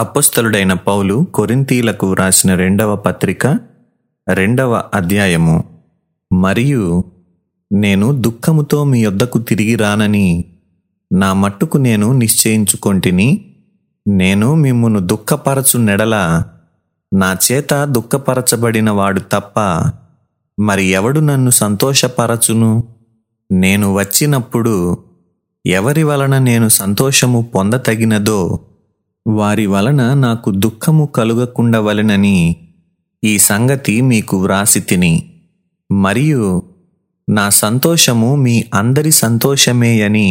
అపొస్తలుడైన పౌలు కొరింతీలకు వ్రాసిన రెండవ పత్రిక రెండవ అధ్యాయము. మరియు నేను దుఃఖముతో మీ యొద్దకు తిరిగి రానని నా మట్టుకు నేను నిశ్చయించుకొంటిని నేను మిమ్మును దుఃఖపరచు నెడల నా చేత దుఃఖపరచబడిన వాడు తప్ప మరి ఎవడు నన్ను సంతోషపరచును? నేను వచ్చినప్పుడు ఎవరి వలన నేను సంతోషము పొందతగినదో వారి వలన నాకు దుఃఖము కలుగకుండవలెనని ఈ సంగతి మీకు వ్రాసి తిని మరియు నా సంతోషము మీ అందరి సంతోషమే అని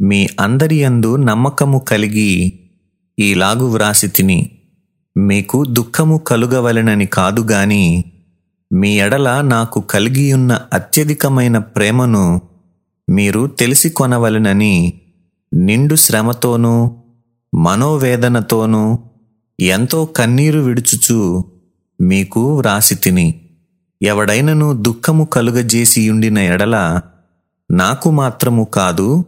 మీ అందరి యందు నమ్మకము కలిగి ఈలాగు వ్రాసి తిని మీకు దుఃఖము కలుగవలెనని కాదు గాని మీ ఎడల నాకు కలిగియున్న అత్యధికమైన ప్రేమను మీరు తెలిసి కొనవలెనని నిండు శ్రమతోనూ మనోవేదనతోనూ ఎంతో కన్నీరు విడుచుచు మీకు వ్రాసి తిని ఎవడైనను దుఃఖము కలుగజేసియుండిన ఎడల నాకు మాత్రము కాదు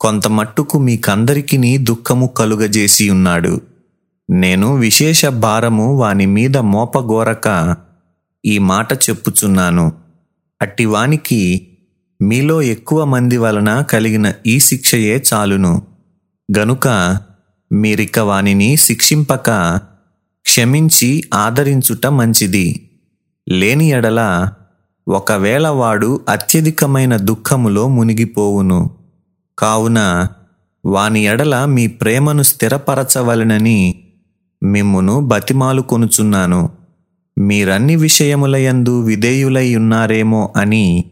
కొంతమట్టుకు మీకందరికీ దుఃఖము కలుగజేసి ఉన్నాడు. నేను విశేష భారము వాని మీద మోపగోరక ఈ మాట చెప్పుచున్నాను. అట్టివానికి మీలో ఎక్కువ మంది వలన కలిగిన ఈ శిక్షయే చాలును. గనుక మీరిక వానిని శిక్షింపక క్షమించి ఆదరించుట మంచిది. లేని ఎడల ఒకవేళ వాడు అత్యధికమైన దుఃఖములో మునిగిపోవును. కావున వాని ఎడల మీ ప్రేమను స్థిరపరచవలెనని మిమ్మును బతిమాలు కొనుచున్నాను మీరన్ని విషయములయందు విధేయులై ఉన్నారేమో అని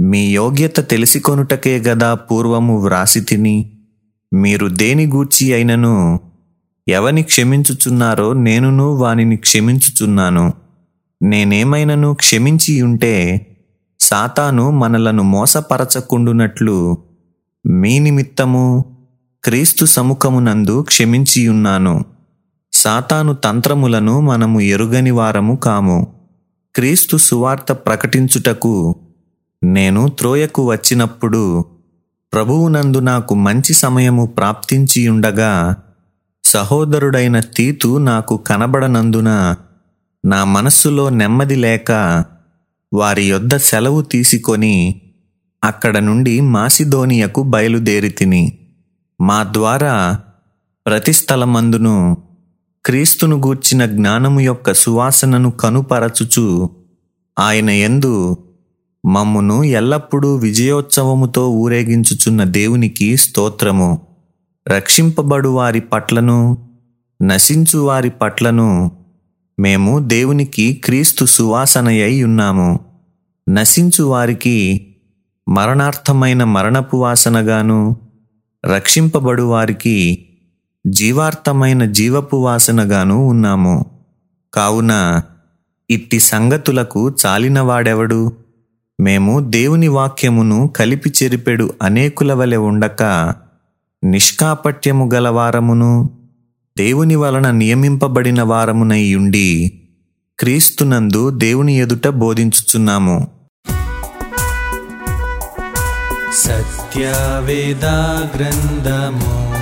మీ యోగ్యత తెలిసికొనుటకే గదా పూర్వము వ్రాసి తిని మీరు దేని గూర్చి అయినను? ఎవని క్షమించుచున్నారో నేనును వానిని క్షమించుచున్నాను. నేనేమైనను క్షమించి ఉంటే సాతాను మనలను మోసపరచకుండునట్లు మీ నిమిత్తము క్రీస్తు సముఖమునందు క్షమించియున్నాను సాతాను తంత్రములను మనము ఎరుగని వారము కాము. క్రీస్తు సువార్త ప్రకటించుటకు నేను త్రోయకు వచ్చినప్పుడు ప్రభువునందు నాకు మంచి సమయము ప్రాప్తించియుండగా సహోదరుడైన తీతు నాకు కనబడనందున నా మనస్సులో నెమ్మది లేక వారి యొద్ద సెలవు తీసుకొని అక్కడ నుండి మాసిధోనియకు బయలుదేరి తిని మా ద్వారా ప్రతి స్థలమందును క్రీస్తును గూర్చిన జ్ఞానము యొక్క సువాసనను కనుపరచుచు ఆయన ఎందు మమ్మును ఎల్లప్పుడూ విజయోత్సవముతో ఊరేగించుచున్న దేవునికి స్తోత్రము. రక్షింపబడు వారి పట్లను నశించు వారి పట్లను మేము దేవునికి క్రీస్తు సువాసనయై ఉన్నాము. నశించు వారికి మరణార్థమైన మరణపు వాసనగాను రక్షింపబడు వారికి జీవార్థమైన జీవపు వాసనగాను ఉన్నాము. కావున ఇట్టి సంగతులకు చాలినవాడెవడు? మేము దేవుని వాక్యమును కలిపి చెరిపెడు అనేకుల వలె ఉండక నిష్కాపట్యము గల వారమును దేవుని వలన నియమింపబడిన వారమునై ఉండి క్రీస్తునందు దేవుని ఎదుట బోధించుచున్నాము. సత్యవేద గ్రంథము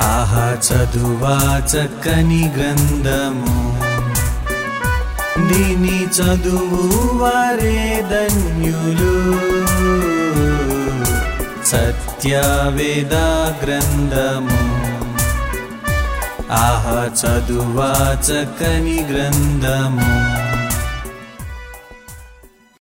ఆహా చదువా చక్కని గ్రంథము. దీని చదువు వరే ధన్యులు. సత్యవేద గ్రంథము. ఆహ చదువా చక్కని గ్రంథము.